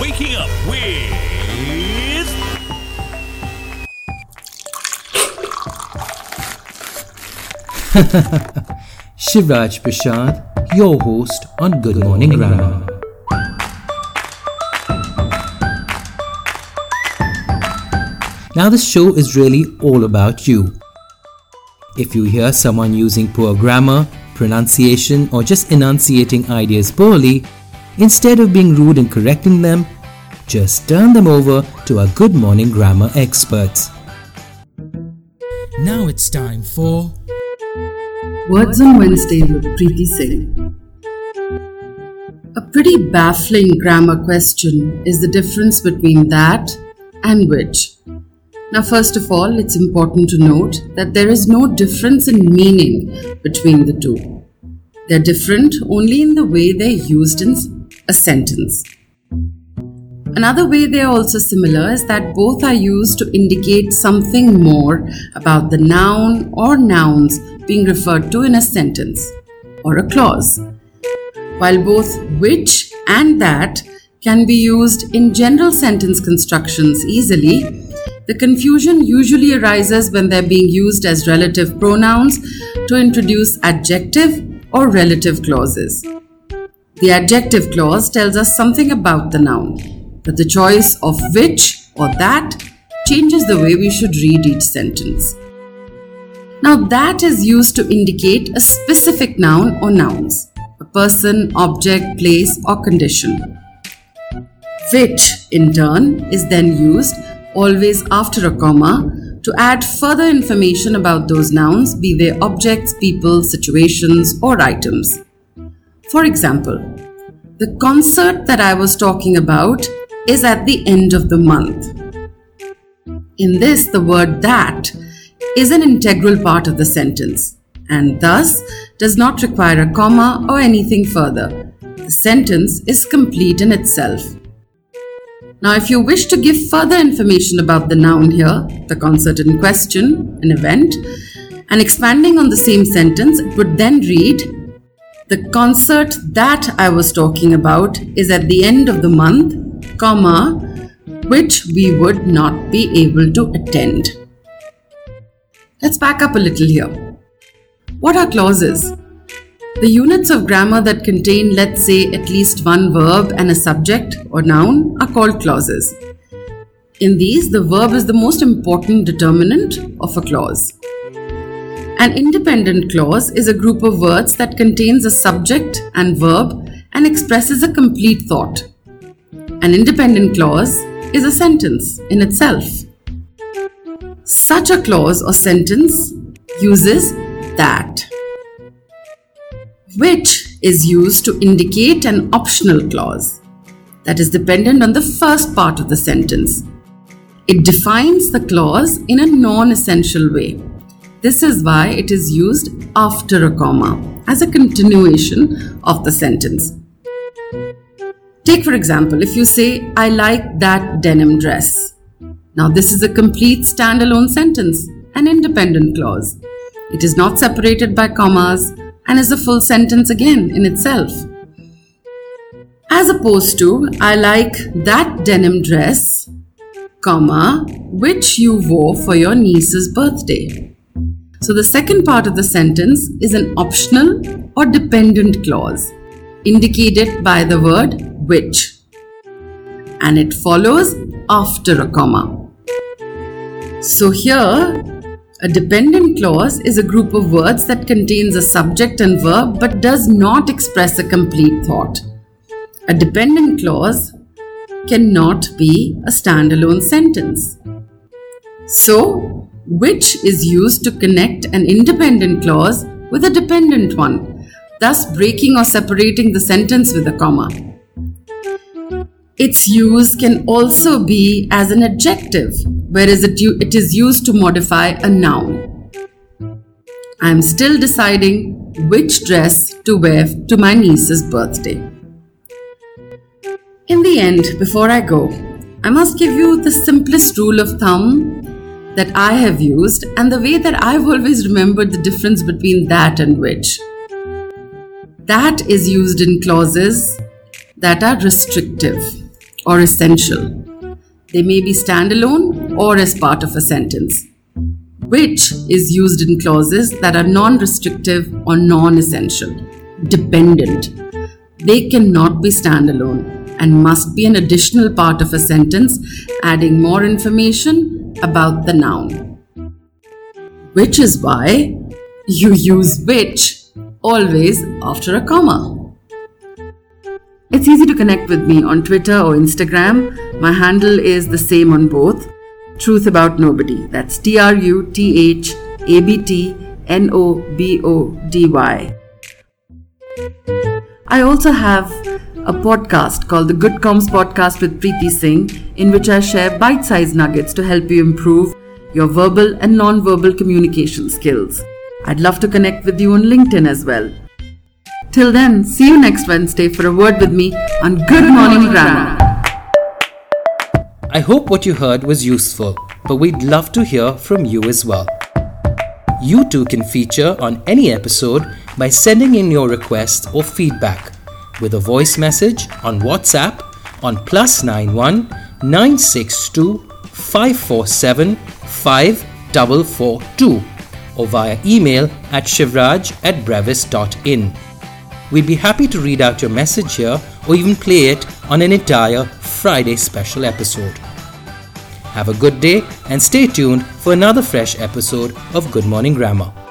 Waking Up with. Shivraj Parshad, your host on Good Morning Grammar. Now, this show is really all about you. If you hear someone using poor grammar, pronunciation, or just enunciating ideas poorly, instead of being rude and correcting them, just turn them over to our Good Morning Grammar experts. Now it's time for Words on Wednesday with Preeti Singh. A pretty baffling grammar question is the difference between that and which. Now, first of all, it's important to note that there is no difference in meaning between the two. They're different only in the way they're used in a sentence. Another way they are also similar is that both are used to indicate something more about the noun or nouns being referred to in a sentence or a clause. While both which and that can be used in general sentence constructions easily, the confusion usually arises when they're being used as relative pronouns to introduce adjective or relative clauses. The adjective clause tells us something about the noun, but the choice of which or that changes the way we should read each sentence. Now, that is used to indicate a specific noun or nouns, a person, object, place, or condition. Which, in turn, is then used always after a comma, to add further information about those nouns, be they objects, people, situations, or items. For example, the concert that I was talking about is at the end of the month. In this, the word that is an integral part of the sentence and thus does not require a comma or anything further. The sentence is complete in itself. Now, if you wish to give further information about the noun here, the concert in question, an event, and expanding on the same sentence, it would then read The concert that I was talking about is at the end of the month, comma, which we would not be able to attend. Let's back up a little here. What are clauses? The units of grammar that contain, let's say, at least one verb and a subject or noun are called clauses. In these, the verb is the most important determinant of a clause. An independent clause is a group of words that contains a subject and verb and expresses a complete thought. An independent clause is a sentence in itself. Such a clause or sentence uses that which is used to indicate an optional clause that is dependent on the first part of the sentence. It defines the clause in a non essential way. This is why it is used after a comma as a continuation of the sentence. Take, for example, if you say, I like that denim dress. Now, this is a complete standalone sentence, an independent clause. It is not separated by commas and is a full sentence again in itself. As opposed to, I like that denim dress, comma, which you wore for your niece's birthday. So the second part of the sentence is an optional or dependent clause indicated by the word which and it follows after a comma. So here a dependent clause is a group of words that contains a subject and verb but does not express a complete thought. A dependent clause cannot be a standalone sentence. So, which is used to connect an independent clause with a dependent one, thus breaking or separating the sentence with a comma. Its use can also be as an adjective, whereas it, it is used to modify a noun. I am still deciding which dress to wear to my niece's birthday. In the end, before I go, I must give you the simplest rule of thumb that I have used and the way that I've always remembered the difference between that and which. That is used in clauses that are restrictive or essential. They may be standalone or as part of a sentence. Which is used in clauses that are non restrictive or non essential. Dependent. They cannot be standalone and must be an additional part of a sentence, adding more information about the noun. Which is why you use which always after a comma. It's easy to connect with me on Twitter or Instagram. My handle is the same on both Truth About Nobody. That's T R U T H A B T N O B O D Y. I also have a podcast called the Good Comms Podcast with Preeti Singh, in which I share bite sized nuggets to help you improve your verbal and non verbal communication skills. I'd love to connect with you on LinkedIn as well. Till then, see you next Wednesday for a word with me on Good Morning Grammar. I hope what you heard was useful, but we'd love to hear from you as well. You too can feature on any episode by sending in your request or feedback with a voice message on WhatsApp on plus 91 962 547 5442 or via email at shivraj at brevis.in. We'd be happy to read out your message here or even play it on an entire Friday special episode. Have a good day and stay tuned for another fresh episode of Good Morning Grammar.